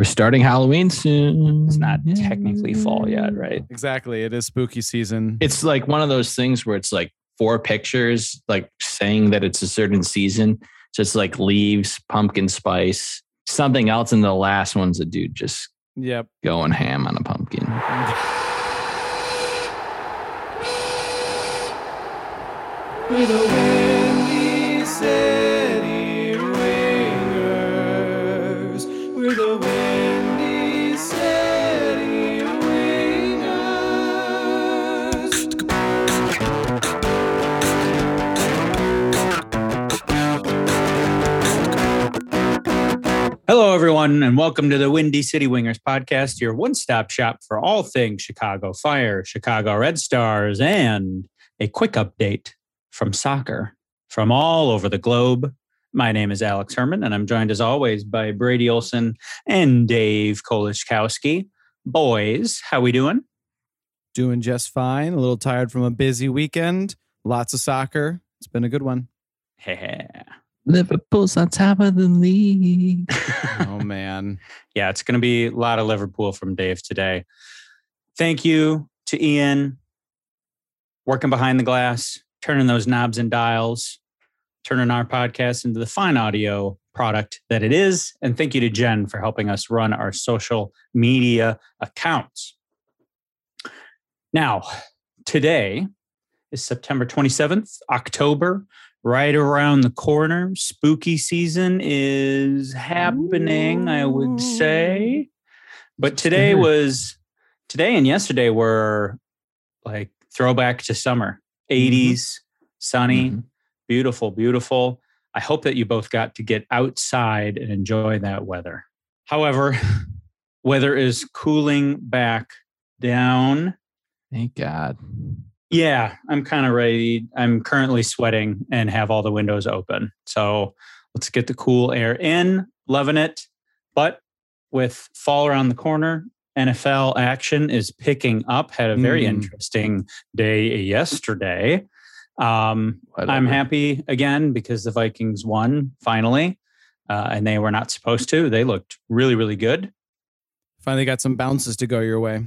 We're starting Halloween soon. It's not technically fall yet, right? Exactly. It is spooky season. It's like one of those things where it's like four pictures, like saying that it's a certain season. Just like leaves, pumpkin spice, something else, and the last one's a dude just Yep. going ham on a pumpkin. We're the Windy everyone, and welcome to the Windy City Wingers podcast, your one stop shop for all things Chicago Fire, Chicago Red Stars, and a quick update from soccer from all over the globe. My name is Alex Herman, and I'm joined as always by Brady Olson and Dave Kolishkowski. Boys, how we doing? Doing just fine. A little tired from a busy weekend. Lots of soccer. It's been a good one. Yeah. Liverpool's on top of the league. Oh, man. yeah, it's going to be a lot of Liverpool from Dave today. Thank you to Ian, working behind the glass, turning those knobs and dials, turning our podcast into the fine audio product that it is. And thank you to Jen for helping us run our social media accounts. Now, today is September 27th, October, right around the corner. Spooky season is happening, I would say. But today was today and yesterday were like throwback to summer, 80s, sunny, Mhm. beautiful, beautiful. I hope that you both got to get outside and enjoy that weather. However, weather is cooling back down. Thank God. Yeah, I'm kind of ready. I'm currently sweating and have all the windows open. So let's get the cool air in, loving it. But with fall around the corner, NFL action is picking up. Had a very Mm. interesting day yesterday. Um, I'm Whatever. happy again because the Vikings won finally, uh, and they were not supposed to. They looked really, really good. Finally got some bounces to go your way.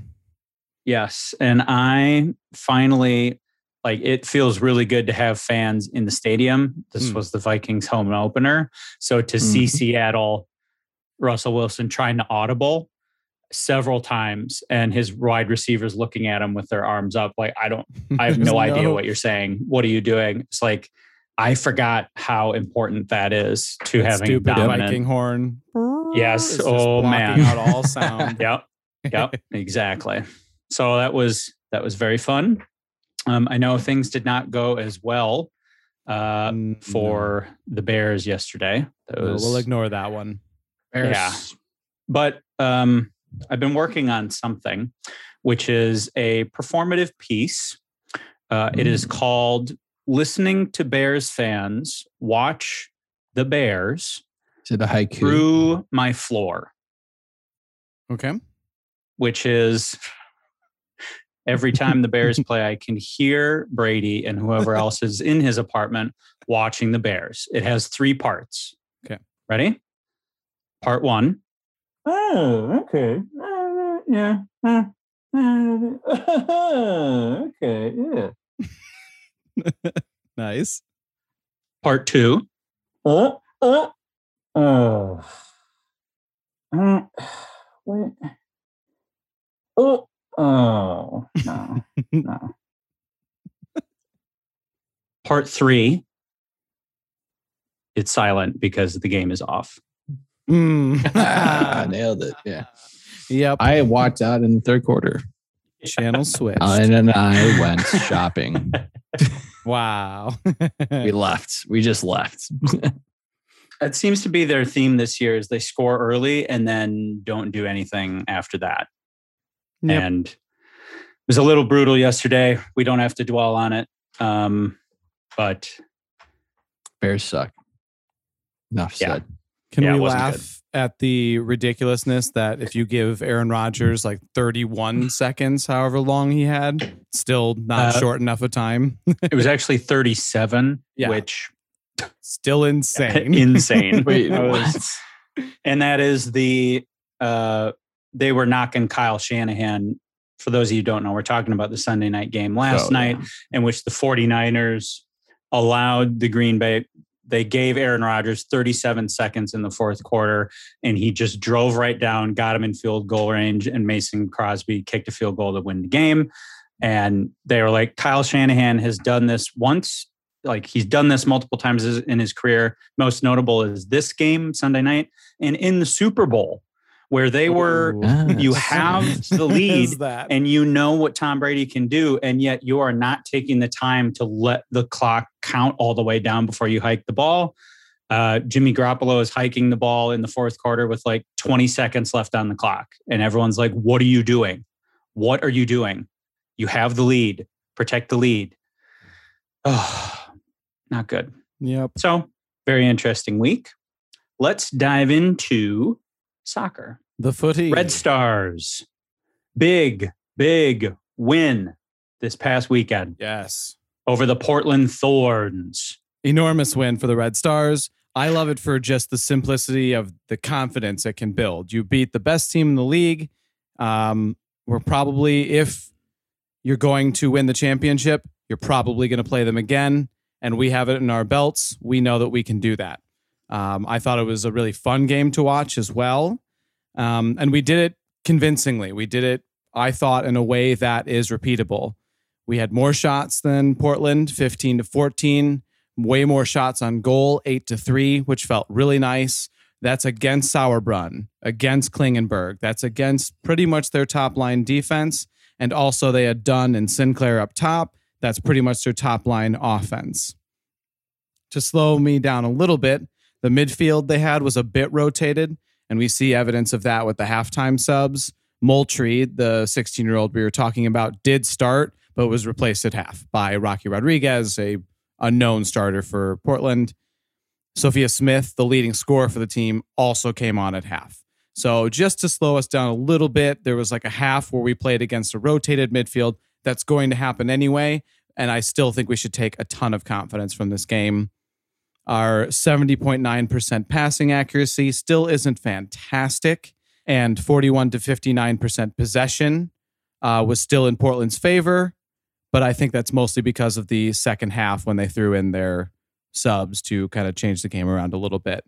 Yes. And I finally, like, it feels really good to have fans in the stadium. This Mm. was the Vikings home opener. So to see Mhm. Seattle, Russell Wilson trying to audible several times and his wide receivers looking at him with their arms up, like, I don't, I have There's no idea what you're saying. What are you doing? It's like, I forgot how important that is to that having stupid dominant. Viking horn. Yes. Oh, man. Out all sound. Yep. Yep. exactly. So that was that was very fun. Um, I know things did not go as well uh, Mm, for the Bears yesterday. That no. No, we'll ignore that one. Yeah. but um, I've been working on something, which is a performative piece. Uh, It is called "Listening to Bears Fans Watch the Bears To the haiku. Through My Floor." Okay. which is every time the Bears play, I can hear Brady and whoever else is in his apartment watching the Bears. It has three parts. Okay. Ready? Part one. Oh, okay. Uh, yeah. Uh, uh, okay. Yeah. Nice. Part two. Oh, oh, oh. Uh, wait. Oh, oh, no, no. Part three. It's silent because the game is off. Mm. Ah, nailed it. Yeah. Yep. I walked out in the third quarter. Channel switch. Alan and I went shopping. wow. We left. We just left. It seems to be their theme this year is they score early and then don't do anything after that. Yep. And it was a little brutal yesterday. We don't have to dwell on it. Um, but Bears suck. Enough Yeah. said. Can Yeah, we wasn't laugh at the ridiculousness that if you give Aaron Rodgers like 31 seconds, however long he had, still not Uh, short enough a time? it was actually 37, Yeah. which Still insane. insane. Wait, was- and that is the uh, they were knocking Kyle Shanahan. For those of you who don't know, we're talking about the Sunday night game last Oh, night yeah. in which the 49ers allowed the Green Bay, they gave Aaron Rodgers 37 seconds in the fourth quarter, and he just drove right down, got him in field goal range, and Mason Crosby kicked a field goal to win the game. And they were like, Kyle Shanahan has done this once. Like he's done this multiple times in his career. Most notable is this game Sunday night and in the Super Bowl, where they were, Ooh. you have the lead that? and you know what Tom Brady can do, and yet you are not taking the time to let the clock count all the way down before you hike the ball. Uh, Jimmy Garoppolo is hiking the ball in the fourth quarter with like 20 seconds left on the clock, and everyone's like, "What are you doing? What are you doing? You have the lead. Protect the lead." Oh, not good. Yep. So, very interesting week. Let's dive into soccer. The footy. Red Stars, big, big win this past weekend Yes. over the Portland Thorns. Enormous win for the Red Stars. I love it for just the simplicity of the confidence it can build. You beat the best team in the league. Um, we're probably, if you're going to win the championship, you're probably going to play them again. And we have it in our belts. We know that we can do that. Um, I thought it was a really fun game to watch as well. Um, and we did it convincingly. We did it, I thought, in a way that is repeatable. We had more shots than Portland, 15 to 14, way more shots on goal, 8 to 3, which felt really nice. That's against Sauerbrunn, against Klingenberg. That's against pretty much their top line defense. And also, they had Dunn and Sinclair up top. That's pretty much their top line offense. To slow me down a little bit, the midfield they had was a bit rotated, and we see evidence of that with the halftime subs. Moultrie, the 16 year old we were talking about, did start, but was replaced at half by Rocky Rodriguez, a unknown starter for Portland. Sophia Smith, the leading scorer for the team, also came on at half. So just to slow us down a little bit, there was like a half where we played against a rotated midfield. That's going to happen anyway. And I still think we should take a ton of confidence from this game. Our 70.9% passing accuracy still isn't fantastic. And 41 to 59% possession uh, was still in Portland's favor. But I think that's mostly because of the second half when they threw in their subs to kind of change the game around a little bit.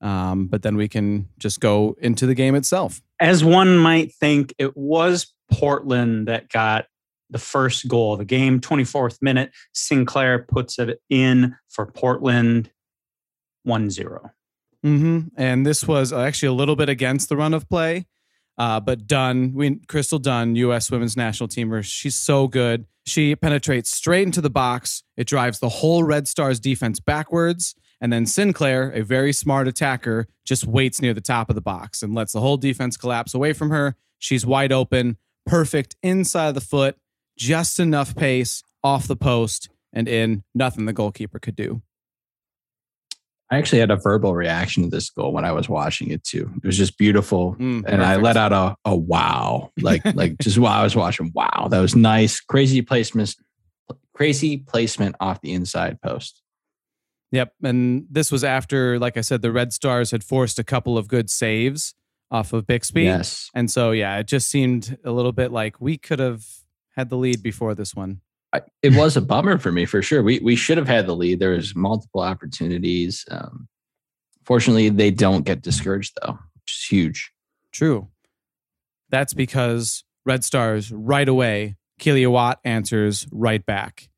Um, but then we can just go into the game itself. As one might think, it was Portland that got the first goal of the game, 24th minute. Sinclair puts it in for Portland 1 0. hmm And this was actually a little bit against the run of play. Uh, but Dunn, we, Crystal Dunn, U.S. women's national teamer, she's so good. She penetrates straight into the box. It drives the whole Red Stars defense backwards. And then Sinclair, a very smart attacker, just waits near the top of the box and lets the whole defense collapse away from her. She's wide open, perfect inside of the foot, just enough pace off the post and in. Nothing the goalkeeper could do. I actually had a verbal reaction to this goal when I was watching it too. It was just beautiful. Mm, and I let out a, a wow. Like like just while I was watching, wow, that was nice. Crazy placement, crazy placement off the inside post. Yep. And this was after, like I said, the Red Stars had forced a couple of good saves off of Bixby. Yes. And so, yeah, it just seemed a little bit like we could have had the lead before this one. I, it was a bummer for me for sure. We we should have had the lead. There was multiple opportunities. Um, fortunately, they don't get discouraged though, which is huge. True. That's because Red Stars right away, Kealia Watt answers right back.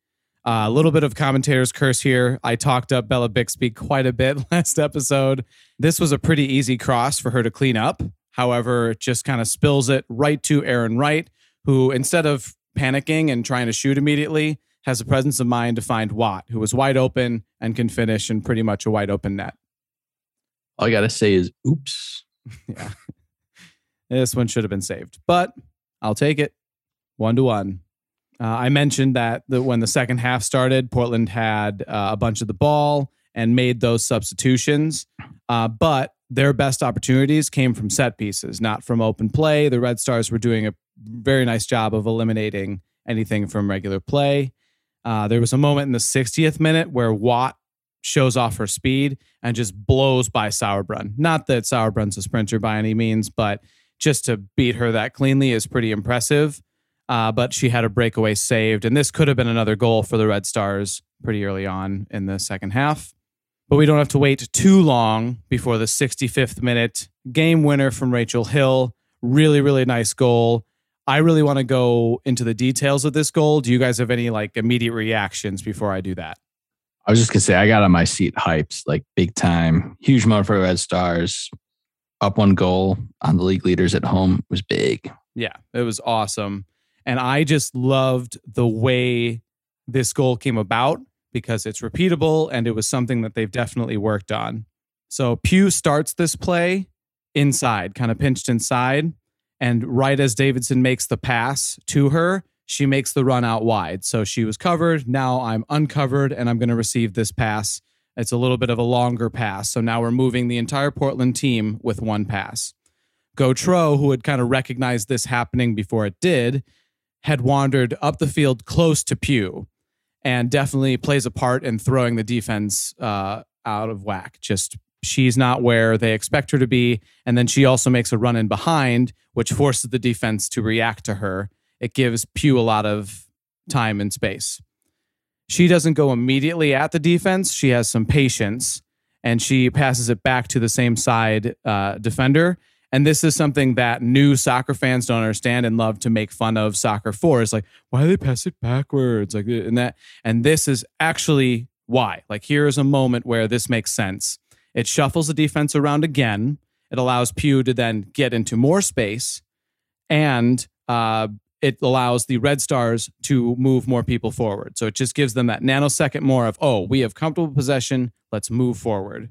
Uh, a little bit of commentator's curse here. I talked up Bella Bixby quite a bit last episode. This was a pretty easy cross for her to clean up. However, it just kind of spills it right to Aaron Wright, who instead of panicking and trying to shoot immediately, has the presence of mind to find Watt, who was wide open and can finish in pretty much a wide open net. All I gotta say is, oops. Yeah. this one should have been saved, but I'll take it. One to one. Uh, I mentioned that the, when the second half started, Portland had uh, a bunch of the ball and made those substitutions, uh, but their best opportunities came from set pieces, not from open play. The Red Stars were doing a very nice job of eliminating anything from regular play. Uh, there was a moment in the 60th minute where Watt shows off her speed and just blows by Sauerbrunn. Not that Sauerbrunn's a sprinter by any means, but just to beat her that cleanly is pretty impressive. Uh, but she had a breakaway saved, and this could have been another goal for the Red Stars pretty early on in the second half. But we don't have to wait too long before the 65th minute game winner from Rachel Hill. Really, really nice goal. I really want to go into the details of this goal. Do you guys have any like immediate reactions before I do that? I was just gonna say I got on my seat hypes like big time. Huge moment for Red Stars. Up one goal on the league leaders at home was big. Yeah, it was awesome. And I just loved the way this goal came about because it's repeatable and it was something that they've definitely worked on. So Pugh starts this play inside, kind of pinched inside. And right as Davidson makes the pass to her, she makes the run out wide. So she was covered. Now I'm uncovered and I'm going to receive this pass. It's a little bit of a longer pass. So now we're moving the entire Portland team with one pass. Gautrat, who had kind of recognized this happening before it did, had wandered up the field close to Pugh and definitely plays a part in throwing the defense uh, out of whack. Just she's not where they expect her to be. And then she also makes a run in behind, which forces the defense to react to her. It gives Pugh a lot of time and space. She doesn't go immediately at the defense. She has some patience and she passes it back to the same side uh, defender. And this is something that new soccer fans don't understand and love to make fun of soccer for. It's like, why do they pass it backwards? Like, and that, and this is actually why. Like, here's a moment where this makes sense. It shuffles the defense around again. It allows Pugh to then get into more space, and uh, it allows the Red Stars to move more people forward. So it just gives them that nanosecond more of, oh, we have comfortable possession. Let's move forward.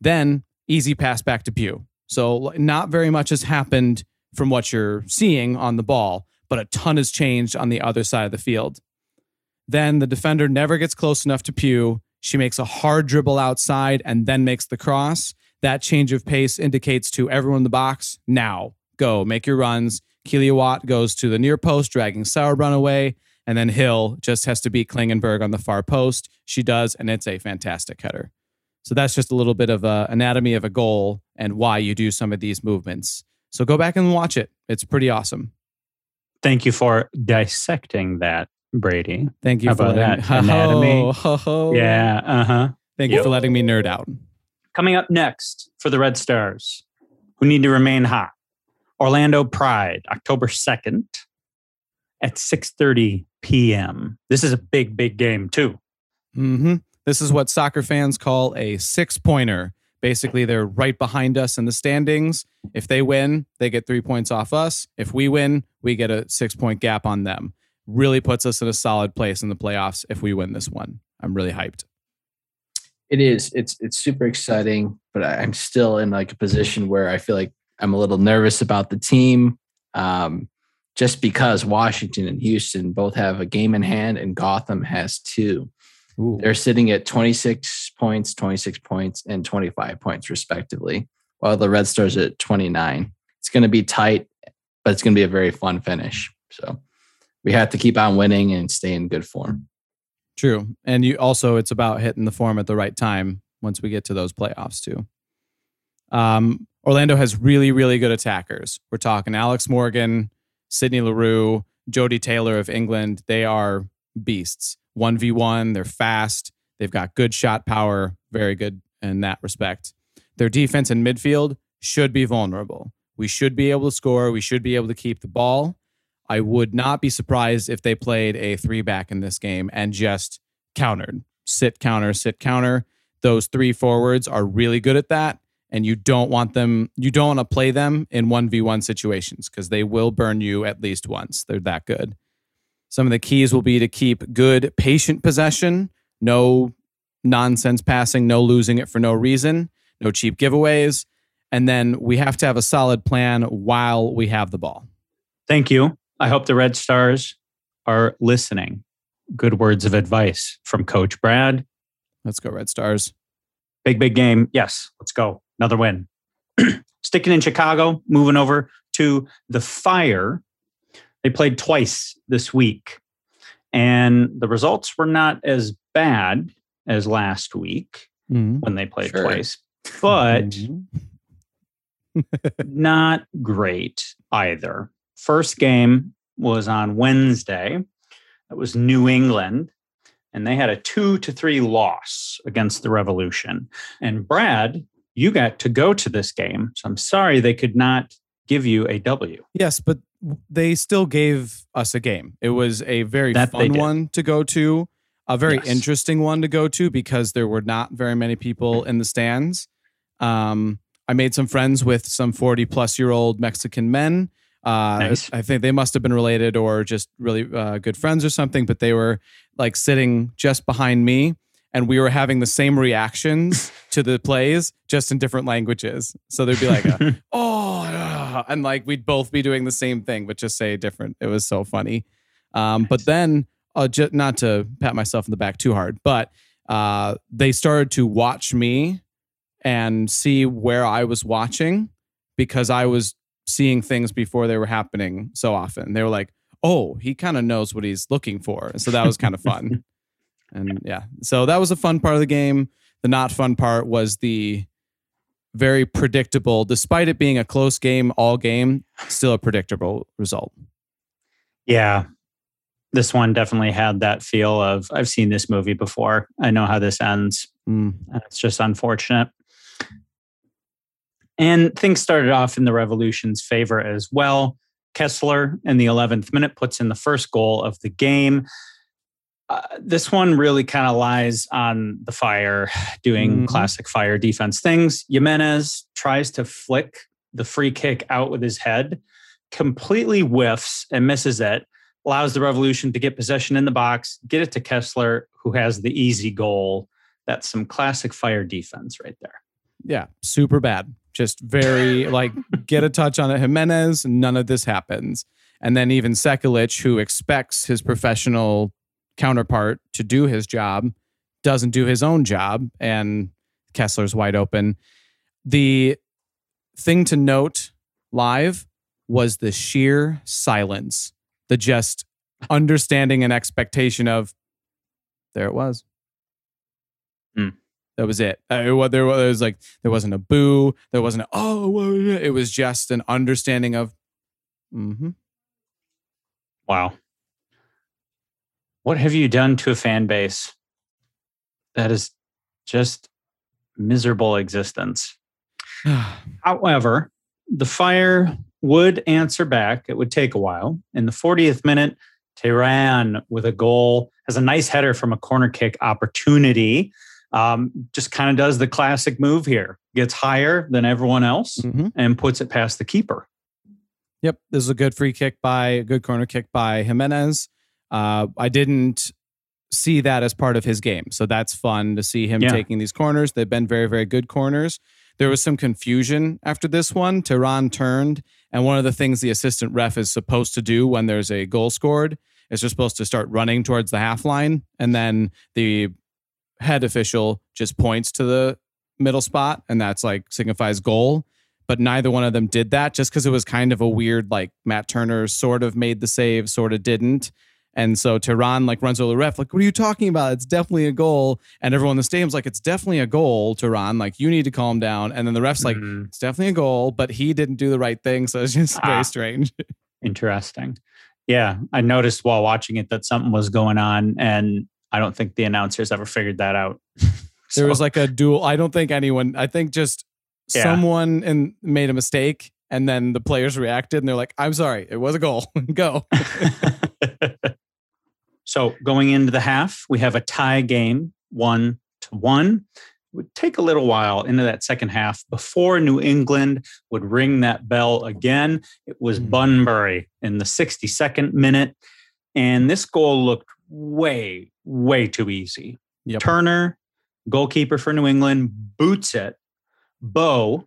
Then easy pass back to Pugh. So not very much has happened from what you're seeing on the ball, but a ton has changed on the other side of the field. Then the defender never gets close enough to Pugh. She makes a hard dribble outside and then makes the cross. That change of pace indicates to everyone in the box, now go, make your runs. Kealia Watt goes to the near post, dragging Sauerbrunn away. And then Hill just has to beat Klingenberg on the far post. She does, and it's a fantastic header. So that's just a little bit of a anatomy of a goal and why you do some of these movements. So go back and watch it. It's pretty awesome. Thank you for dissecting that, Brady. Thank you for that anatomy? Ho, ho. Yeah. Uh huh. Thank you for letting me nerd out. Coming up next for the Red Stars, who need to remain hot. Orlando Pride, October 2nd at 6:30 p.m. This is a big, big game too. hmm This is what soccer fans call a six pointer. Basically, they're right behind us in the standings. If they win, they get three points off us. If we win, we get a six point gap on them. Really puts us in a solid place in the playoffs if we win this one. I'm really hyped. It is. It's it's super exciting, but I'm still in like a position where I feel like I'm a little nervous about the team, um, just because Washington and Houston both have a game in hand, and Gotham has two. Ooh. They're sitting at 26 points, 26 points, and 25 points respectively, while the Red Stars at 29. It's going to be tight, but it's going to be a very fun finish. So we have to keep on winning and stay in good form. True. And you also it's about hitting the form at the right time once we get to those playoffs too. Um, Orlando has really, really good attackers. We're talking Alex Morgan, Sydney Leroux, Jodie Taylor of England. They are beasts. 1v1, they're fast, they've got good shot power, very good in that respect. Their defense and midfield should be vulnerable. We should be able to score, we should be able to keep the ball. I would not be surprised if they played a three back in this game and just countered. Sit counter, sit counter. Those three forwards are really good at that. And you don't want them, you don't want to play them in 1v1 situations because they will burn you at least once. They're that good. Some of the keys will be to keep good, patient possession, no nonsense passing, no losing it for no reason, no cheap giveaways. And then we have to have a solid plan while we have the ball. Thank you. I hope the Red Stars are listening. Good words of advice from Coach Brad. Let's go, Red Stars. Big, big game. Yes, let's go. Another win. Sticking in Chicago, moving over to the Fire. They played twice this week, and the results were not as bad as last week Mhm. when they played Sure. twice, but Mhm. not great either. First game was on Wednesday. It was New England, and they had a two to three loss against the Revolution. And Brad, you got to go to this game. So I'm sorry they could not give you a W. Yes, but they still gave us a game. It was a very That fun one to go to, a very Yes. interesting one to go to because there were not very many people in the stands. Um, I made some friends with some 40 plus year old Mexican men. Uh, Nice. I think they must have been related or just really uh, good friends or something, but they were like sitting just behind me and we were having the same reactions to the plays, just in different languages. So there'd be like a, oh, yeah," and like we'd both be doing the same thing, but just say different. It was so funny. Um, But then, uh, ju- not to pat myself in the back too hard, but uh, they started to watch me and see where I was watching because I was seeing things before they were happening so often. They were like, oh, he kind of knows what he's looking for. So that was kind of fun. And yeah, so that was a fun part of the game. The not fun part was the very predictable, despite it being a close game all game, still a predictable result. Yeah. This one definitely had that feel of I've seen this movie before. I know how this ends. Mm. And it's just unfortunate. And things started off in the Revolution's favor as well. Kessler in the 11th minute puts in the first goal of the game. Uh, this one really kind of lies on the fire, doing Mhm. classic fire defense things. Giménez tries to flick the free kick out with his head, completely whiffs and misses it, allows the Revolution to get possession in the box, get it to Kessler, who has the easy goal. That's some classic fire defense right there. Yeah, super bad. Just very like get a touch on it. Giménez, none of this happens. And then even Sekulic, who expects his professional counterpart to do his job, doesn't do his own job, and Kessler's wide open. The thing to note live was the sheer silence, the just understanding and expectation of there it was. Hmm. That was it. Uh, it there was, like there wasn't a boo, there wasn't a oh, well, yeah." it was just an understanding of. Mm-hmm. Wow. What have you done to a fan base? That is just miserable existence. However, the fire would answer back. It would take a while. In the 40th minute, Terán with a goal has a nice header from a corner kick opportunity. Um, just kind of does the classic move here, gets higher than everyone else Mhm. and puts it past the keeper. Yep, this is a good free kick by a good corner kick by Giménez. Uh, I didn't see that as part of his game, so that's fun to see him Yeah. taking these corners. They've been very, very good corners. There was some confusion after this one. Terán turned, and one of the things the assistant ref is supposed to do when there's a goal scored is they're supposed to start running towards the half line, and then the head official just points to the middle spot, and that's like signifies goal but neither one of them did that just because it was kind of a weird like Matt Turner sort of made the save, sort of didn't. And so Terán like runs over the ref, like, what are you talking about? It's definitely a goal. And everyone in the stadium's like, it's definitely a goal, Terán. Like, you need to calm down. And then the ref's like, Mhm. it's definitely a goal, but he didn't do the right thing. So it's just Ah. very strange. Interesting. Yeah, I noticed while watching it that something was going on, and I don't think the announcers ever figured that out. There was like a duel. I don't think anyone, I think just Yeah. someone in, made a mistake. And then the players reacted and they're like, I'm sorry, it was a goal. Go. so going into the half, we have a tie game, one to one. It would take a little while into that second half before New England would ring that bell again. It was Mhm. Bunbury in the 62nd minute, and this goal looked way, way too easy. Yep. Turner, goalkeeper for New England, boots it. Bou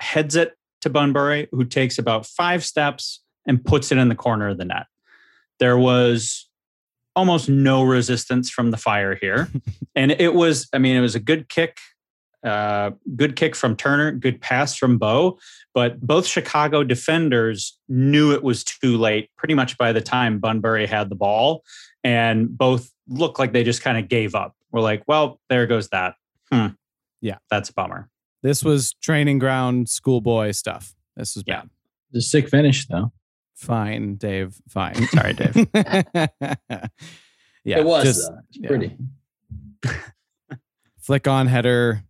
heads it to Bunbury, who takes about five steps and puts it in the corner of the net. There was almost no resistance from the fire here. and it was, I mean, it was a good kick, uh, good kick from Turner, good pass from Bou. But both Chicago defenders knew it was too late pretty much by the time Bunbury had the ball. And both look like they just kind of gave up. we're like, well, there goes that. Hmm. Yeah. That's a bummer. This was training ground schoolboy stuff. This was Yeah. bad. The sick finish though. Fine, Dave. Fine. Sorry, Dave. yeah, it was. just yeah. pretty. flick on header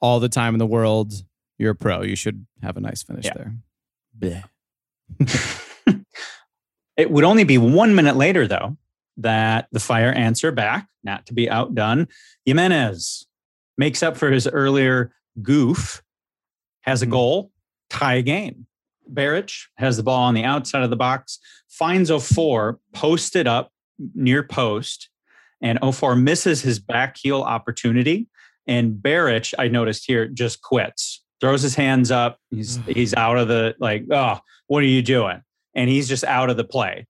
all the time in the world. You're a pro. You should have a nice finish Yeah. there. Bleh. it would only be one minute later, though, that the Fire answer back, not to be outdone. Giménez makes up for his earlier goof, has a Mhm. goal, tie game. Berić has the ball on the outside of the box, finds 04, posted up near post, and 04 misses his back heel opportunity. And Berić, I noticed here, just quits, throws his hands up. He's he's out of the like, oh, what are you doing? And he's just out of the play.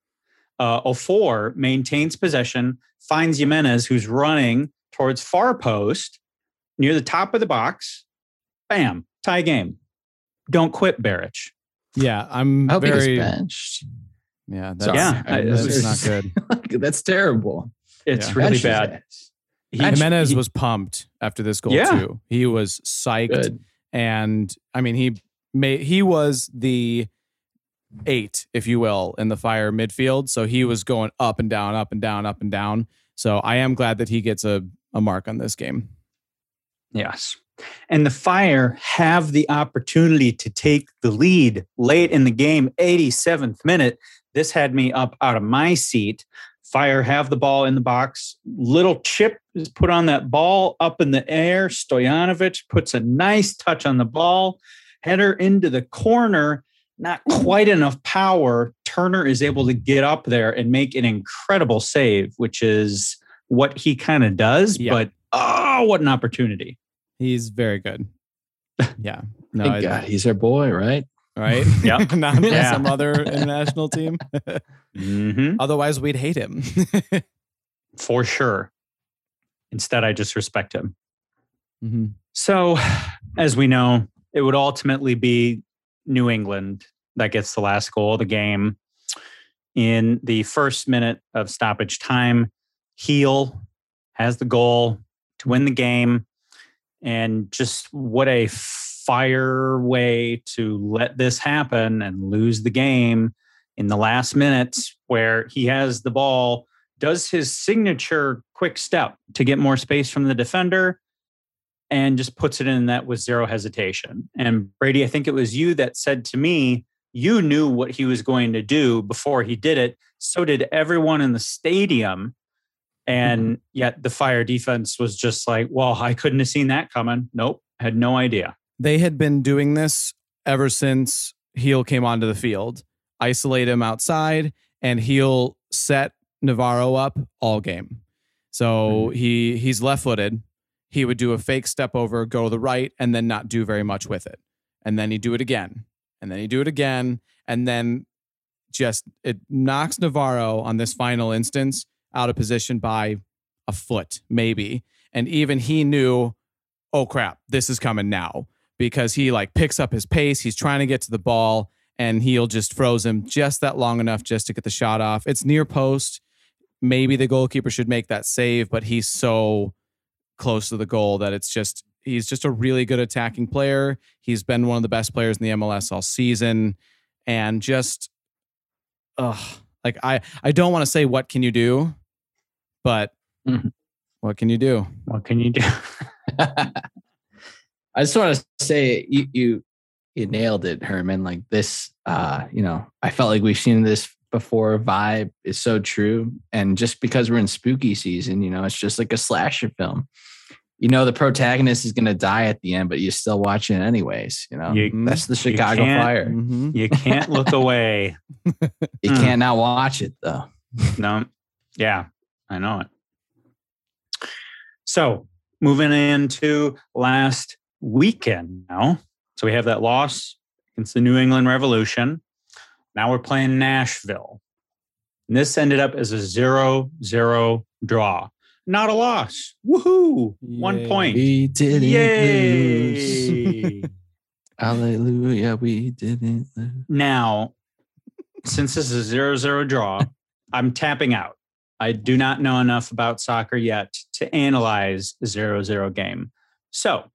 Uh, 04 maintains possession, finds Giménez, who's running towards far post near the top of the box. Bam, tie game. Don't quit, Berić. Yeah, I'm I hope very. gets benched. Yeah, that's, Yeah, I- that's this not is- good. That's terrible. It's Yeah. really bad. He- Giménez he- was pumped after this goal Yeah. too. He was psyched, Good. and I mean he made he was the eight, if you will, in the fire midfield. So he was going up and down, up and down, up and down. So I am glad that he gets a a mark on this game. Yes. And the Fire have the opportunity to take the lead late in the game, 87th minute. This had me up out of my seat. Fire have the ball in the box. Little chip is put on that ball up in the air. Stojanovic puts a nice touch on the ball, header into the corner. Not quite enough power. Turner is able to get up there and make an incredible save, which is what he kind of does. Yeah. But oh, what an opportunity! He's very good. Yeah. No, Thank I- God, he's our boy, right? right? Yep. Not for Yeah. some other international team. Mm-hmm. Otherwise, we'd hate him. For sure. Instead, I just respect him. Mhm. So, as we know, it would ultimately be New England that gets the last goal of the game. In the first minute of stoppage time, Gil has the goal to win the game. And just what a fire way to let this happen and lose the game in the last minutes where he has the ball, does his signature quick step to get more space from the defender and just puts it in that with zero hesitation. And Brady, I think it was you that said to me, you knew what he was going to do before he did it. So did everyone in the stadium. And mm-hmm. yet the fire defense was just like, well, I couldn't have seen that coming. Nope, had no idea. they had been doing this ever since Gil came onto the field. Isolate him outside, and Gil set Navarro up all game. So mm-hmm. he he's left footed. He would do a fake step over, go to the right, and then not do very much with it. And then he'd do it again. And then he'd do it again. And then just it knocks Navarro on this final instance out of position by a foot, maybe. And even he knew, oh crap, this is coming now because he like picks up his pace. He's trying to get to the ball and he'll just froze him just that long enough just to get the shot off. It's near post. Maybe the goalkeeper should make that save, but he's so close to the goal that it's just he's just a really good attacking player. He's been one of the best players in the MLS all season and just ugh like I I don't want to say what can you do, but Mhm. what can you do? What can you do? I just want to say you you you nailed it, Herman. Like this, uh, you know, I felt like we've seen this before. Vibe is so true, and just because we're in spooky season, you know, it's just like a slasher film. You know, the protagonist is going to die at the end, but you're still watching it anyways. You know, You- that's the Chicago can't- Fire. Mhm. you can't look away. You Mm. can't not watch it though. No. Yeah, I know it. So moving into last weekend now. So we have that loss against the New England Revolution. Now we're playing Nashville. And this ended up as a zero zero draw. Not a loss. Woohoo. One point. We didn't lose. Yay. Hallelujah, we didn't lose. now, since this is a zero zero draw, I'm tapping out. I do not know enough about soccer yet to analyze a zero-zero game. So,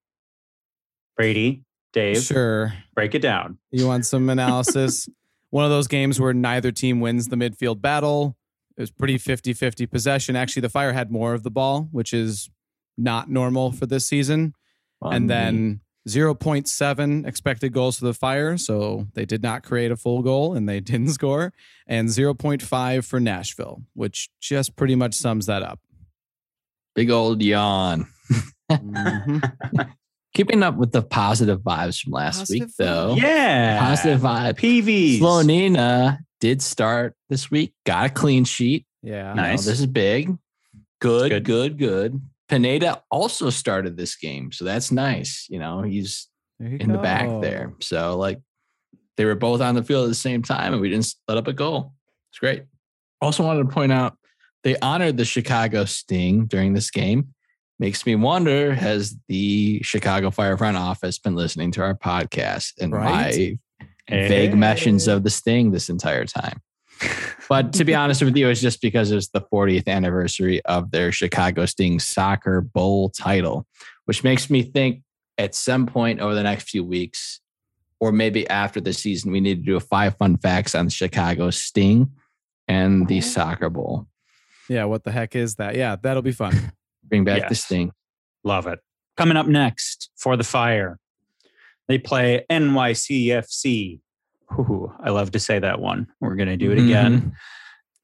Brady, Dave, Sure. break it down. You want some analysis? One of those games where neither team wins the midfield battle. It was pretty 50 50 possession. Actually, the Fire had more of the ball, which is not normal for this season. and then 0.7 expected goals for the Fire. So they did not create a full goal and they didn't score. And 0.5 for Nashville, which just pretty much sums that up. big old yawn. Mhm. Keeping up with the positive vibes from last Positive week, though. yeah. Positive vibe. PVs. Slonina did start this week, got a clean sheet. Yeah. You know, Nice. this is big. Good, Good. good, good, Pineda also started this game. So that's nice. You know, he's There you in the back there. So like they were both on the field at the same time and we didn't let up a goal. It's great. Also wanted to point out they honored the Chicago Sting during this game. Makes me wonder has the Chicago Fire front office been listening to our podcast and Right? my vague mentions of the Sting this entire time? But to be honest with you, it's just because it's the 40th anniversary of their Chicago Sting Soccer Bowl title, which makes me think at some point over the next few weeks, or maybe after the season, we need to do a five fun facts on Chicago Sting and the Soccer Bowl. Yeah. What the heck is that? Yeah. That'll be fun. Bring back the Yes. Sting. Love it. Coming up next for the Fire, they play NYCFC. Ooh, I love to say that one. We're going to do it again. Mhm.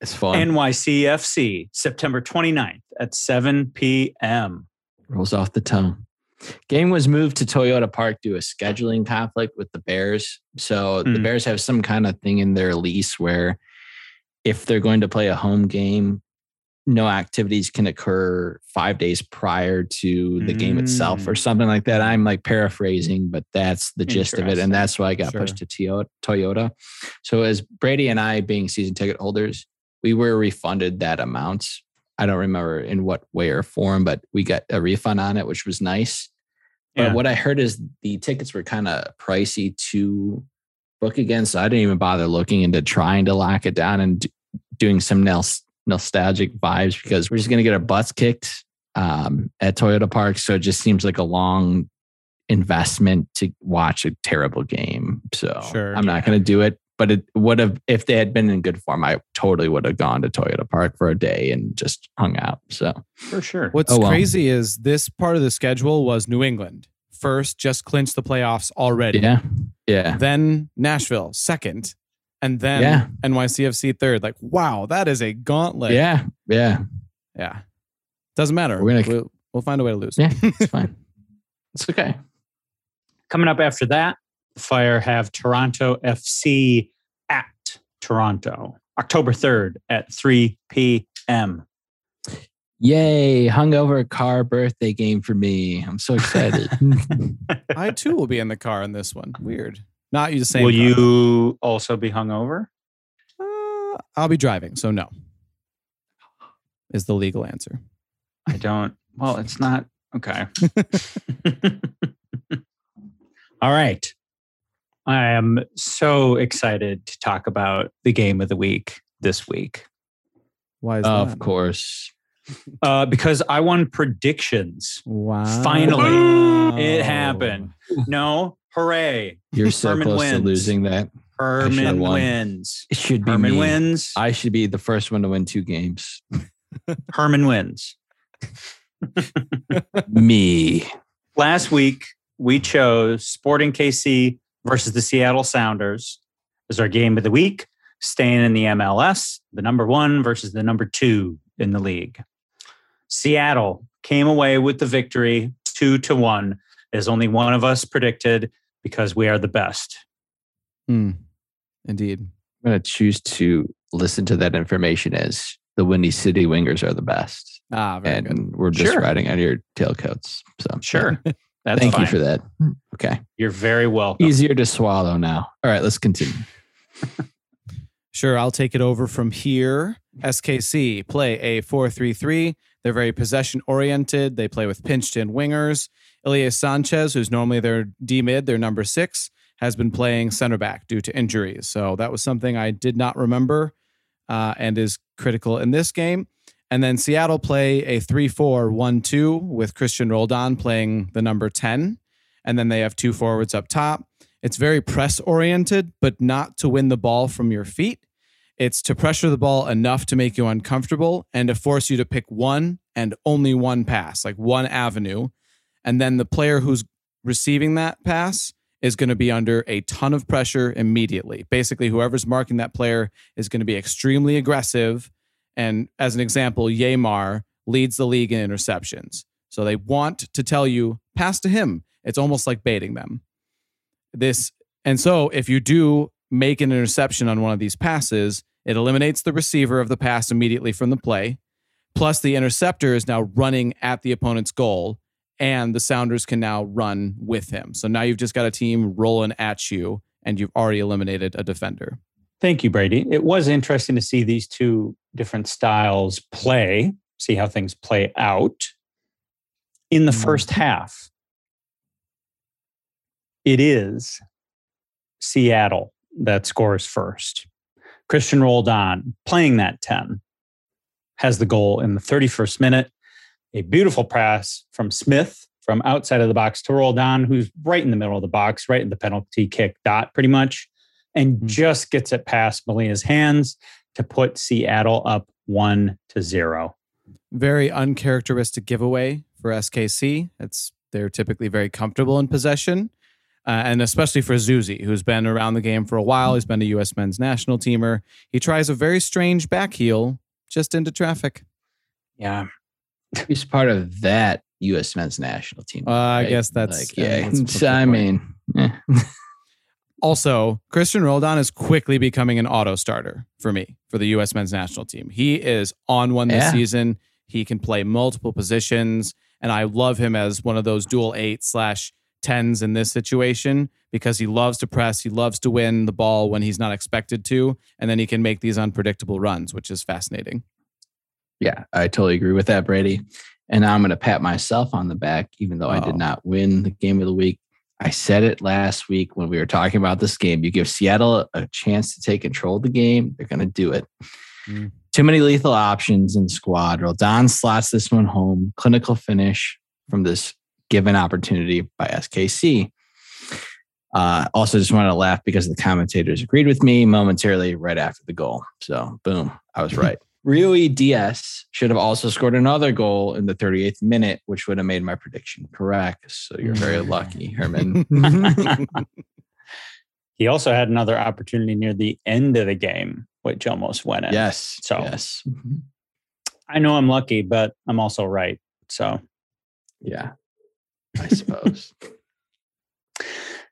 It's fun. NYCFC, September 29th at 7 p.m. Rolls off the tongue. Game was moved to Toyota Park due to a scheduling conflict with the Bears. So the Hmm. Bears have some kind of thing in their lease where if they're going to play a home game, no activities can occur five days prior to the game itself or Mm. something like that. I'm like paraphrasing, but that's the gist of it. And that's why I got Sure. pushed to Toyota. So as Brady and I being season ticket holders, we were refunded that amount. I don't remember in what way or form, but we got a refund on it, which was nice. But what I heard is the tickets were kind of pricey to book again. So I didn't even bother looking into trying to lock it down and doing some nos- nostalgic vibes because we're just going to get our butts kicked um, at Toyota Park. So it just seems like a long investment to watch a terrible game. So Sure. I'm not going to do it. But it would have, if they had been in good form, I totally would have gone to Toyota Park for a day and just hung out. So For sure. What's Oh, well. crazy is this part of the schedule was New England first, just clinched the playoffs already. yeah, yeah. Then Nashville second, and then Yeah. NYCFC third. Like, wow, that is a gauntlet. yeah, yeah, yeah. Doesn't matter. We're gonna- we'll, we'll find a way to lose. yeah. It's fine. It's okay. Coming up after that, the Fire have Toronto FC at Toronto, October 3rd at 3 p.m. Yay! Hungover car birthday game for me. I'm so excited. I too will be in the car in this one. Weird. Not you the same. Will car. you also be hungover? Uh, I'll be driving, so no. Is the legal answer. I don't. Well, it's not. Okay. All right. I am so excited to talk about the game of the week this week Why is of that? course. uh, because I won predictions. Wow. Finally, it happened. No, hooray. You're so Herman close to wins. losing that. Herman wins. It should be Herman me. wins. I should be the first one to win two games. Herman wins. me. Last week, we chose Sporting KC versus the Seattle Sounders as our game of the week, staying in the MLS, the number one versus the number two in the league. Seattle came away with the victory two to one, as only one of us predicted because we are the best. Hmm. Indeed. I'm going to choose to listen to that information as the Windy City Wingers are the best. Ah, very and good. we're just Sure. riding on your tailcoats. So Sure. That's Thank you for that. Okay. You're very welcome. Easier to swallow now. All right, let's continue. Sure, I'll take it over from here. SKC play a 4 3 3. They're very possession oriented. They play with pinched in wingers. Ilie Sanchez, who's normally their D mid, their number six, has been playing center back due to injuries. So that was something I did not remember uh, and is critical in this game. And then Seattle play a 3 4 1 2 with Cristian Roldan playing the number 10. And then they have two forwards up top. It's very press oriented, but not to win the ball from your feet. It's to pressure the ball enough to make you uncomfortable and to force you to pick one and only one pass, like one avenue. And then the player who's receiving that pass is going to be under a ton of pressure immediately. Basically, whoever's marking that player is going to be extremely aggressive. And as an example, Yeimar leads the league in interceptions. So they want to tell you, pass to him. It's almost like baiting them. This and so if you do make an interception on one of these passes, it eliminates the receiver of the pass immediately from the play. Plus, the interceptor is now running at the opponent's goal, and the Sounders can now run with him. So now you've just got a team rolling at you, and you've already eliminated a defender. Thank you, Brady. It was interesting to see these two different styles play, see how things play out. In the mm-hmm. first half, it is Seattle that scores first. Cristian Roldan playing that 10 has the goal in the 31st minute. A beautiful pass from Smith from outside of the box to Roldan, who's right in the middle of the box, right in the penalty kick dot, pretty much, and mm-hmm. just gets it past Molina's hands to put Seattle up one to zero. Very uncharacteristic giveaway for SKC. It's they're typically very comfortable in possession uh, and especially for Zusi, who's been around the game for a while. He's been a U.S. men's national teamer. He tries a very strange back heel just into traffic. Yeah. He's part of that U.S. men's national team. Uh, right? I guess that's. Like, yeah. That's I mean, yeah. also, Cristian Roldan is quickly becoming an auto starter for me for the U.S. men's national team. He is on one this yeah. season. He can play multiple positions. And I love him as one of those dual eight slash tens in this situation because he loves to press. He loves to win the ball when he's not expected to. And then he can make these unpredictable runs, which is fascinating. Yeah, I totally agree with that, Brady. And I'm going to pat myself on the back, even though oh. I did not win the game of the week. I said it last week when we were talking about this game. You give Seattle a chance to take control of the game, they're going to do it. Mm. Too many lethal options in squad. Don slots this one home. Clinical finish from this given opportunity by SKC. Uh, also, just wanted to laugh because the commentators agreed with me momentarily right after the goal. So, boom, I was right. Ruidíaz should have also scored another goal in the 38th minute, which would have made my prediction correct. So, you're very lucky, Herman. he also had another opportunity near the end of the game, which almost went in. Yes. So, yes. I know I'm lucky, but I'm also right. So, yeah. I suppose.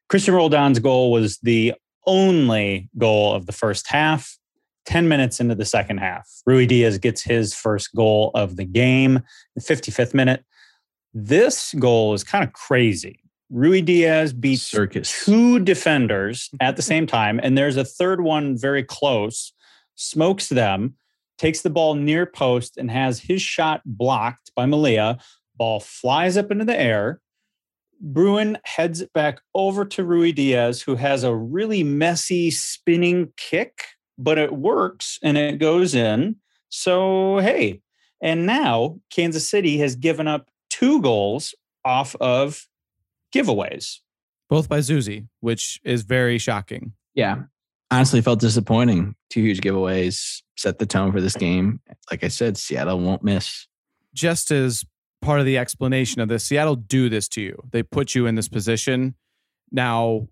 Cristian Roldan's goal was the only goal of the first half. 10 minutes into the second half, Ruidíaz gets his first goal of the game, the 55th minute. This goal is kind of crazy. Ruidíaz beats Circus. two defenders at the same time, and there's a third one very close, smokes them, takes the ball near post, and has his shot blocked by Melia. Ball flies up into the air. Bruin heads it back over to Ruidíaz, who has a really messy spinning kick, but it works and it goes in. So, hey, and now Kansas City has given up two goals off of giveaways. Both by Zusi, which is very shocking. Yeah. Honestly, felt disappointing. Two huge giveaways set the tone for this game. Like I said, Seattle won't miss. Just as part of the explanation of this. Seattle do this to you. They put you in this position. Now,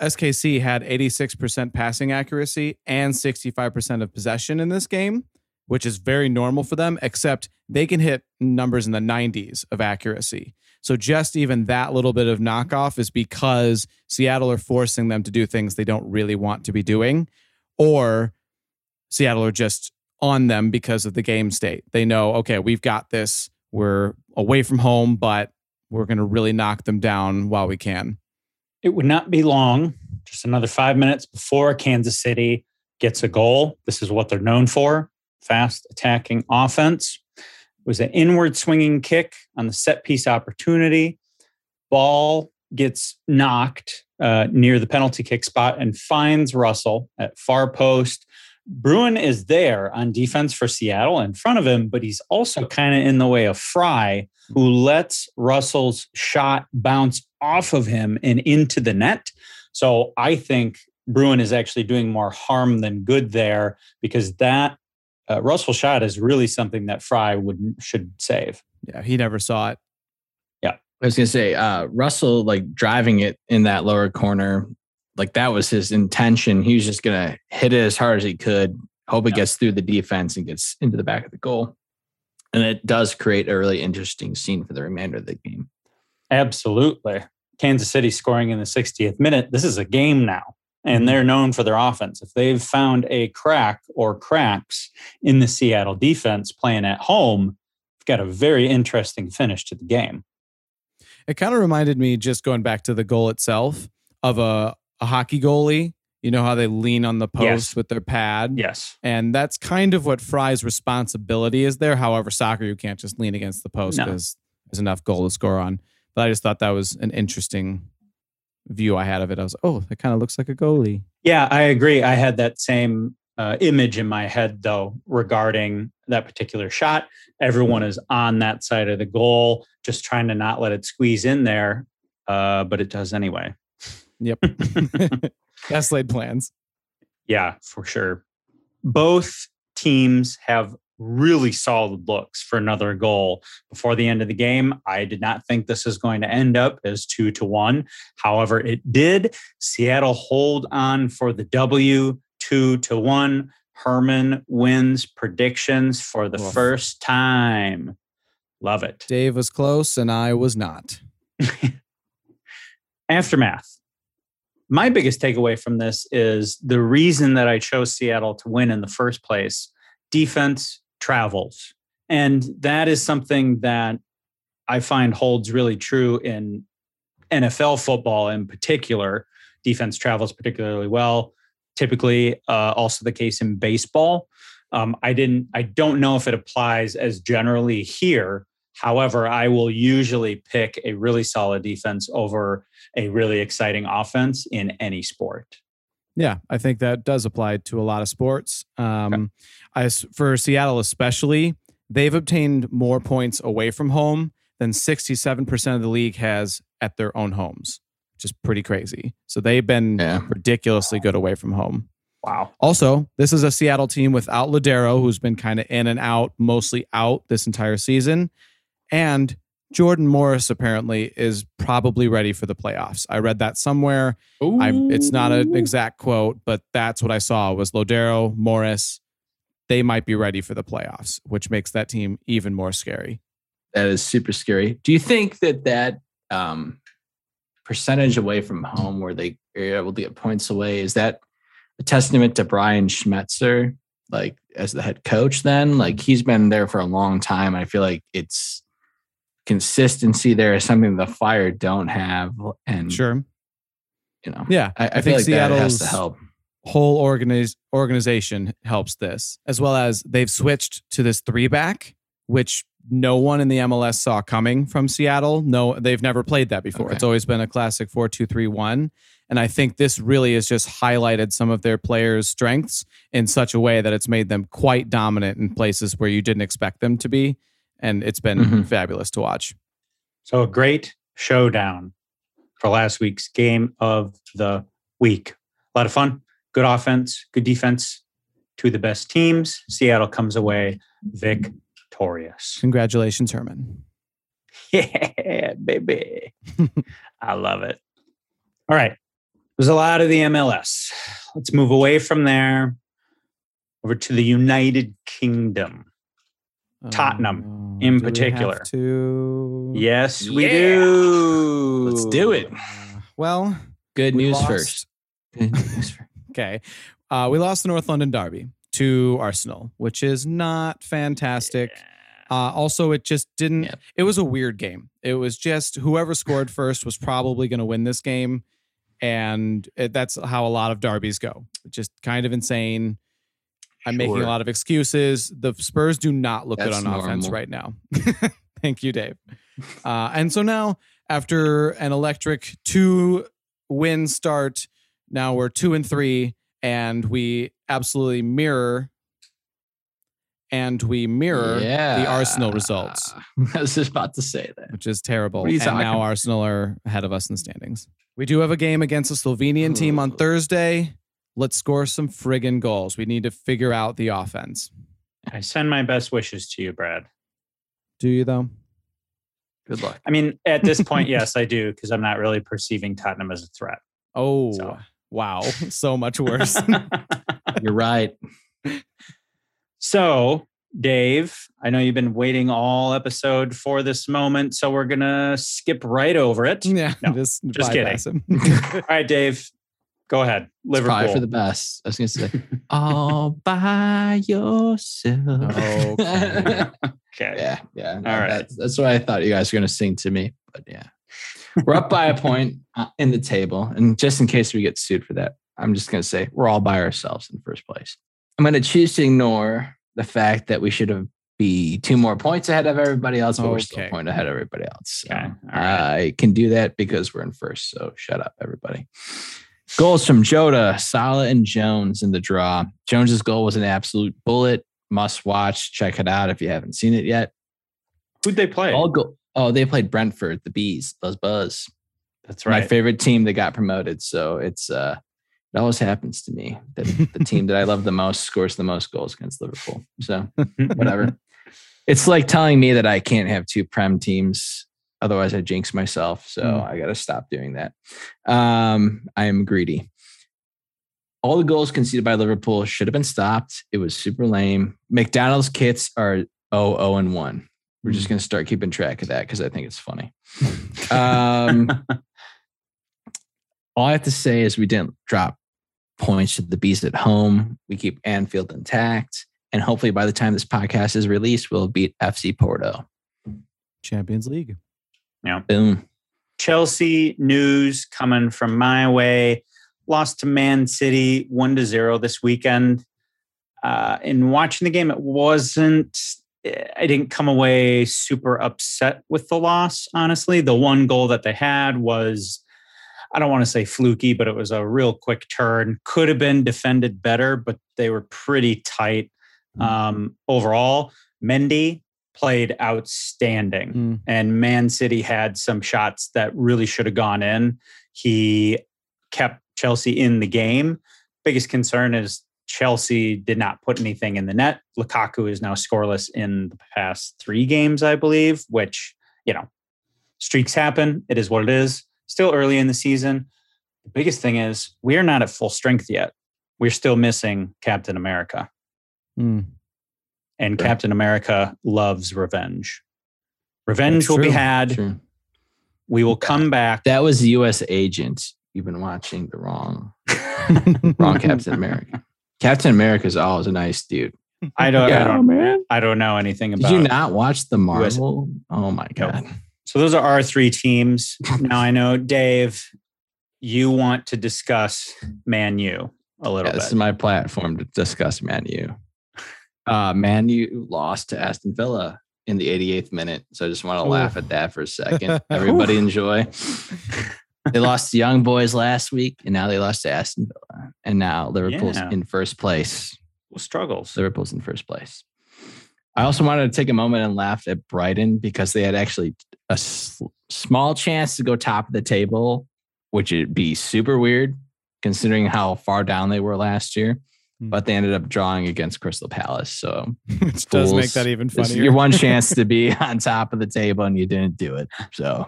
SKC had 86% passing accuracy and 65% of possession in this game, which is very normal for them, except they can hit numbers in the 90s of accuracy. So just even that little bit of knockoff is because Seattle are forcing them to do things they don't really want to be doing, or Seattle are just on them because of the game state. They know, okay, we've got this we're away from home, but we're going to really knock them down while we can. It would not be long, just another five minutes before Kansas City gets a goal. This is what they're known for fast attacking offense. It was an inward swinging kick on the set piece opportunity. Ball gets knocked uh, near the penalty kick spot and finds Russell at far post. Bruin is there on defense for Seattle in front of him, but he's also kind of in the way of Frei, who lets Russell's shot bounce off of him and into the net. So I think Bruin is actually doing more harm than good there because that uh, Russell shot is really something that Frei would should save. Yeah, he never saw it. Yeah, I was gonna say uh, Russell like driving it in that lower corner, like that was his intention. He was just gonna hit it as hard as he could, hope it yeah. gets through the defense and gets into the back of the goal. And it does create a really interesting scene for the remainder of the game. Absolutely. Kansas City scoring in the 60th minute. This is a game now and mm-hmm. they're known for their offense. If they've found a crack or cracks in the Seattle defense playing at home, we've got a very interesting finish to the game. It kind of reminded me, just going back to the goal itself, of a, a hockey goalie. You know how they lean on the post yes. with their pad? Yes. And that's kind of what Frei's responsibility is there. However, soccer, you can't just lean against the post because no. there's enough goal to score on. But I just thought that was an interesting view I had of it. I was, oh, that kind of looks like a goalie. Yeah, I agree. I had that same uh, image in my head though regarding that particular shot. Everyone is on that side of the goal, just trying to not let it squeeze in there, uh, but it does anyway. Yep. Best laid plans. Yeah, for sure. Both teams have really solid looks for another goal before the end of the game. I did not think this is going to end up as two to one. However, it did. Seattle hold on for the W two to one. Herman wins predictions for the Oof. first time. Love it. Dave was close and I was not. Aftermath. My biggest takeaway from this is the reason that I chose Seattle to win in the first place defense travels. And that is something that I find holds really true in NFL football in particular. Defense travels particularly well. Typically, uh, also the case in baseball. Um, I didn't. I don't know if it applies as generally here. However, I will usually pick a really solid defense over a really exciting offense in any sport. Yeah, I think that does apply to a lot of sports. Um, okay. I, for Seattle especially, they've obtained more points away from home than 67% of the league has at their own homes, which is pretty crazy. So they've been yeah. ridiculously good away from home. Wow. Also, this is a Seattle team without Lodeiro, who's been kind of in and out, mostly out this entire season. And Jordan Morris apparently is probably ready for the playoffs. I read that somewhere. it's not an exact quote, but that's what I saw was Lodeiro, Morris. They might be ready for the playoffs, which makes that team even more scary. That is super scary. Do you think that that um, percentage away from home, where they are able to get points away, is that a testament to Brian Schmetzer, like as the head coach? Then, like he's been there for a long time. I feel like it's consistency there is something the Fire don't have. And sure, you know, yeah, I, I, I think like Seattle's has to help. Whole organiz- organization helps this, as well as they've switched to this three back, which no one in the MLS saw coming from Seattle. No, they've never played that before. Okay. It's always been a classic four two three one. And I think this really has just highlighted some of their players' strengths in such a way that it's made them quite dominant in places where you didn't expect them to be and it's been mm-hmm. fabulous to watch. So a great showdown for last week's game of the week. A lot of fun, good offense, good defense. Two of the best teams. Seattle comes away victorious. Congratulations, Herman. Yeah, baby. I love it. All right. There's a lot of the MLS. Let's move away from there over to the United Kingdom. Tottenham um, in particular. to? Yes, we yeah. do. Let's do it. Uh, well, good news lost. first. Good news first. okay. Uh, we lost the North London Derby to Arsenal, which is not fantastic. Yeah. Uh, also, it just didn't. Yep. It was a weird game. It was just whoever scored first was probably going to win this game, and it, that's how a lot of derbies go. Just kind of insane. I'm sure. making a lot of excuses. The Spurs do not look That's good on normal. offense right now. Thank you, Dave. Uh, and so now, after an electric two win start, now we're two and three, and we absolutely mirror and we mirror the Arsenal results, I was just about to say that. which is terrible. What are you and talking now? Arsenal are ahead of us in the standings. We do have a game against a Slovenian team on Thursday. Let's score some friggin' goals. We need to figure out the offense. I send my best wishes to you, Brad. Do you though? Good luck. I mean, at this point, yes, I do, because I'm not really perceiving Tottenham as a threat. Oh, So. wow. So much worse. You're right. so, Dave, I know you've been waiting all episode for this moment, so we're gonna skip right over it. yeah, No, just, just bypass him. All right, Dave, go ahead. It's Liverpool. probably for the best. I was gonna say all by yourself. Okay. okay. yeah, yeah. All right. That's, that's what I thought you guys were gonna sing to me, but yeah, we're up by a point uh, in the table, and just in case we get sued for that, I'm just gonna say we're all by ourselves in the first place. I'm gonna choose to ignore the fact that we should have be two more points ahead of everybody else, but we're still a point ahead of everybody else. So Okay, all right. I can do that because we're in first. So shut up, everybody. Goals from Jota, Salah, and Jones in the draw. Jones's goal was an absolute bullet. Must watch. Check it out if you haven't seen it yet. Who'd they play? All go. Oh, they played Brentford, the Bees, Buzz Buzz. That's right. My favorite team that got promoted. So it's uh it always happens to me that the team that I love the most scores the most goals against Liverpool. So whatever. it's like telling me that I can't have two prem teams. Otherwise, I jinx myself. So Mm. I got to stop doing that. Um, I am greedy. All the goals conceded by Liverpool should have been stopped. It was super lame. McDonald's kits are 0 0 and 1. We're just going to start keeping track of that because I think it's funny. Um, all I have to say is we didn't drop points to the beast at home. We keep Anfield intact. And hopefully by the time this podcast is released, we'll beat FC Porto. Champions League. Boom. Chelsea news coming from my way. Lost to Man City one to zero this weekend. Uh, in watching the game, it wasn't. I didn't come away super upset with the loss. Honestly, the one goal that they had was, I don't want to say fluky, but it was a real quick turn. Could have been defended better, but they were pretty tight. Um, overall, Mendy played outstanding Mm. and Man City had some shots that really should have gone in. He kept Chelsea in the game. Biggest concern is Chelsea did not put anything in the net. Lukaku is now scoreless in the past three games, I believe, which, you know, streaks happen. It is what it is. Still early in the season. The biggest thing is we are not at full strength yet. We're still missing Captain America. Mm. And Sure. Captain America loves revenge. Revenge That's will be had. True. We will come back. That was the US agent. You've been watching the wrong, wrong Captain America. Captain America is always a nice dude. I don't. I don't. Oh, man. I don't know anything Did about. you not watch the US Marvel? Oh my Nope. God. So those are our three teams. now I know, Dave, you want to discuss Man U a little Yeah, this is my platform to discuss Man U. Uh, Man you lost to Aston Villa in the 88th minute. So I just want to Ooh. laugh at that for a second. Everybody enjoy. They lost to Young Boys last week, and now they lost to Aston Villa. And now Liverpool's Yeah. in first place. Well, struggles. Liverpool's in first place. I also wanted to take a moment and laugh at Brighton because they had actually a s- small chance to go top of the table, which would be super weird considering how far down they were last year. Hmm. But they ended up drawing against Crystal Palace. So Which does make that even funnier. your one chance to be on top of the table and you didn't do it. So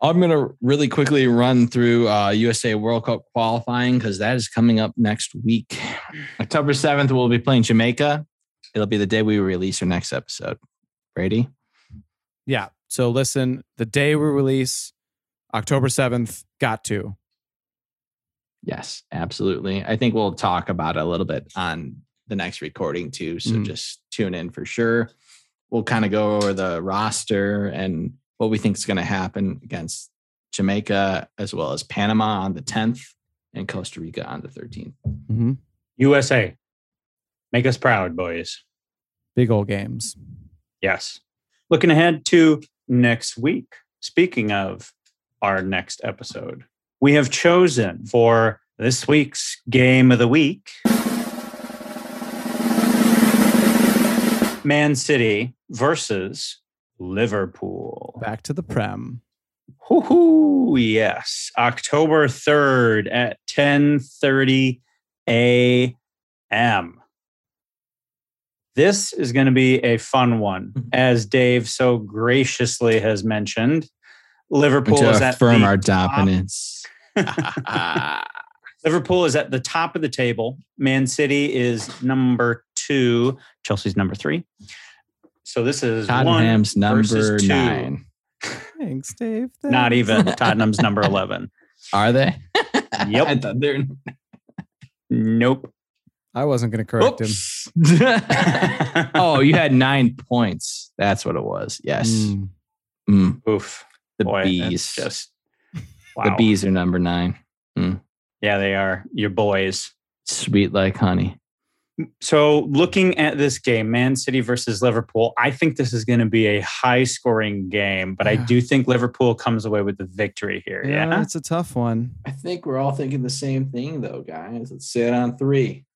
I'm going to really quickly run through uh, USA World Cup qualifying because that is coming up next week. October 7th, we'll be playing Jamaica. It'll be the day we release our next episode. Brady? yeah. So listen, the day we release, October 7th, got to. Yes, absolutely. I think we'll talk about it a little bit on the next recording too. So Mhm. just tune in for sure. We'll kind of go over the roster and what we think is going to happen against Jamaica as well as Panama on the 10th and Costa Rica on the 13th. hmm USA, make us proud, boys. Big old games. Yes. Looking ahead to next week. Speaking of our next episode, we have chosen for this week's game of the week Man City versus Liverpool. Back to the Prem. Whoo, yes. October 3rd at 10:30 a.m. This is going to be a fun one, Mhm. as Dave so graciously has mentioned. Liverpool to is at affirm the our top- dominance. Liverpool is at the top of the table. Man City is number two. Chelsea's number three. So this is Tottenham's one number versus two. nine. Thanks, Dave. Not even. Tottenham's number 11. Are they? Yep. I thought they're. Nope. I wasn't going to correct him. Oh, you had nine points. That's what it was. Yes. Mm. Mm, Oof. The Boy, bees. just wow. The bees are number nine. Hmm. Yeah, they are your boys. Sweet like honey. So, looking at this game, Man City versus Liverpool, I think this is going to be a high scoring game, but I do think Liverpool comes away with the victory here. Yeah, Yeah. it's a tough one. I think we're all thinking the same thing, though, guys. Let's say it on three.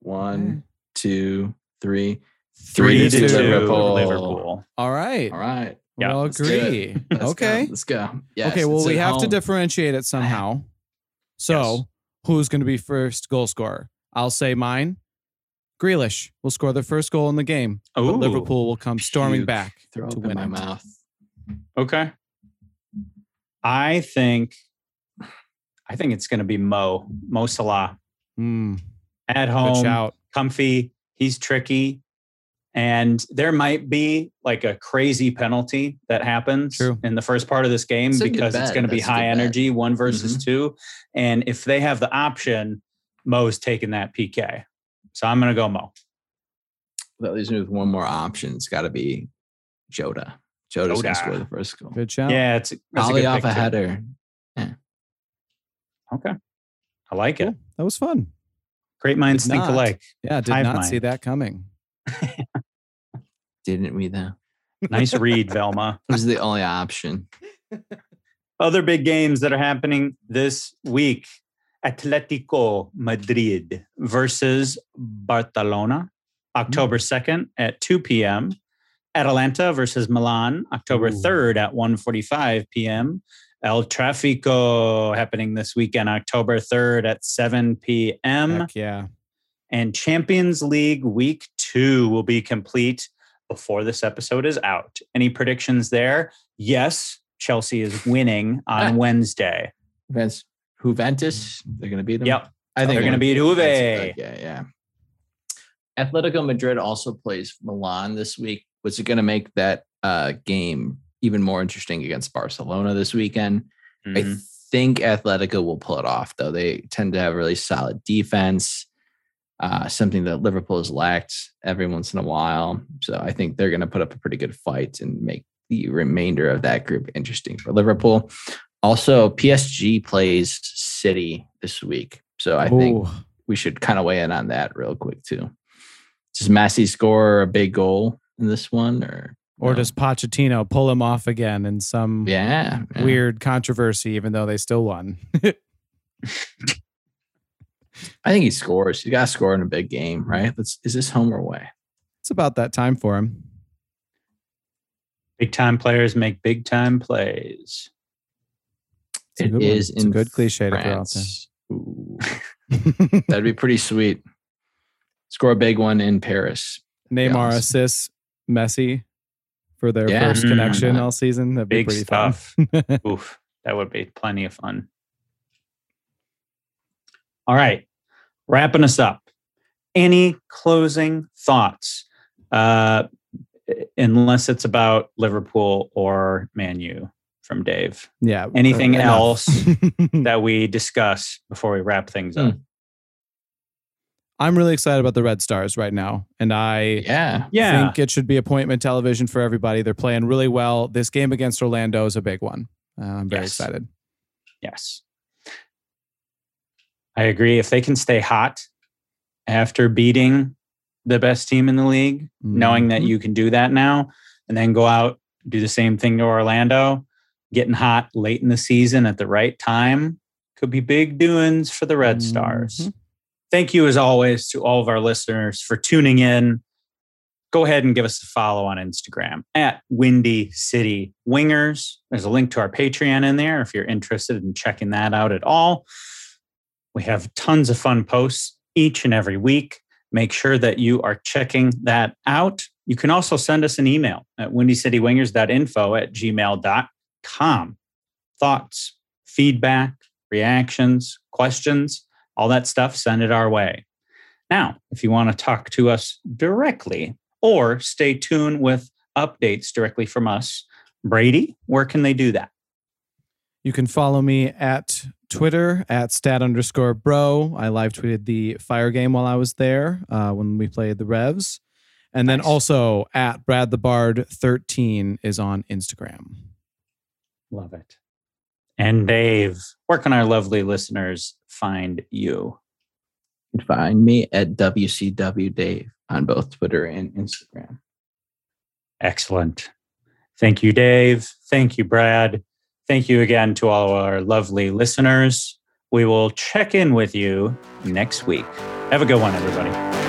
One, two, three. Three to to two, two, Liverpool. Liverpool. All right. All right. We Yeah, all let's agree. Let's go. okay. Let's go. Yes, okay. Well, we at have to differentiate it somehow. So, Yes. who's going to be first goal scorer? I'll say mine. Grealish will score the first goal in the game. But Ooh. Liverpool will come storming Puke. back Throw to up in win my it. mouth. Okay. I think I think it's going to be Mo, Mo Salah Mm, at good home, shout. comfy. He's tricky. And there might be like a crazy penalty that happens True. in the first part of this game That's because it's going to be That's a good high bet. energy, one versus Mhm. two. And if they have the option, Mo's taking that PK. So I'm going to go Mo. That leaves me with one more option. It's got to be Jota. Jota's going to score the first goal. Good shout. Yeah, it's that's Probably good off a too. header. Okay. I like it. That was fun. Great minds Did think not. alike. Yeah, did Hive not see that coming. Didn't we, though? Nice read, Velma. It was the only option. Other big games that are happening this week Atletico Madrid versus Barcelona, October mm. 2nd at 2 p.m. Atalanta versus Milan, October Ooh. 3rd at 1:45 p.m. El Trafico happening this weekend, October 3rd at 7 p.m. Heck yeah. And Champions League Week 2 will be complete before this episode is out. Any predictions there? Yes, Chelsea is winning on Wednesday. Vince, Juventus, they're going to beat them. Yep. I think They're gonna beat Juve. that's- Yeah, yeah. Atletico Madrid also plays Milan this week. Was it going to make that uh, game even more interesting against Barcelona this weekend? I Mhm. think Atletico will pull it off, though. They tend to have really solid defense, uh, something that Liverpool has lacked every once in a while. So I think they're going to put up a pretty good fight and make the remainder of that group interesting for Liverpool. Also, PSG plays City this week. So I think we should kind of weigh in on that real quick, too. Does Messi score a big goal in this one? Or, Or no? does Pochettino pull him off again in some yeah, yeah. weird controversy, even though they still won? I think he scores. He got to score in a big game, right? Let's, is this home or away? it's about that time for him. Big time players make big time plays. It's a It one. is It's a in good cliche to throw out France. There. that'd be pretty sweet. Score a big one in Paris. Neymar awesome. assists Messi for their Yeah. first connection mm-hmm. all season. That'd be Big pretty stuff. fun. Oof, that would be plenty of fun. All right, wrapping us up. Any closing thoughts? Uh, unless it's about Liverpool or Man U from Dave. yeah. Anything enough. else? That we discuss before we wrap things up. I'm really excited about the Red Stars right now, and I Yeah. Yeah, think it should be appointment television for everybody. They're playing really well. This game against Orlando is a big one. Uh, I'm very Yes. excited. Yes. I agree. If they can stay hot after beating the best team in the league, knowing that Mhm. you can do that now, and then go out, do the same thing to Orlando, getting hot late in the season at the right time, Could be big doings for the Red Stars. Mhm. Thank you, as always, to all of our listeners for tuning in. Go ahead and give us a follow on Instagram at Windy City Wingers. There's a link to our Patreon in there if you're interested in checking that out at all. We have tons of fun posts each and every week. Make sure that you are checking that out. You can also send us an email at windycitywingers.info at gmail.com. Thoughts, feedback, reactions, questions, all that stuff, send it our way. Now, if you want to talk to us directly or stay tuned with updates directly from us, Brady, where can they do that? You can follow me at Twitter at stat underscore bro. I live tweeted the fire game while I was there uh, when we played the Revs. And then Nice. also at Brad the Bard 13 is on Instagram. Love it. And Dave, where can our lovely listeners find you? You can find me at WCW Dave on both Twitter and Instagram. Excellent. Thank you, Dave. Thank you, Brad. Thank you again to all our lovely listeners. We will check in with you next week. Have a good one, everybody.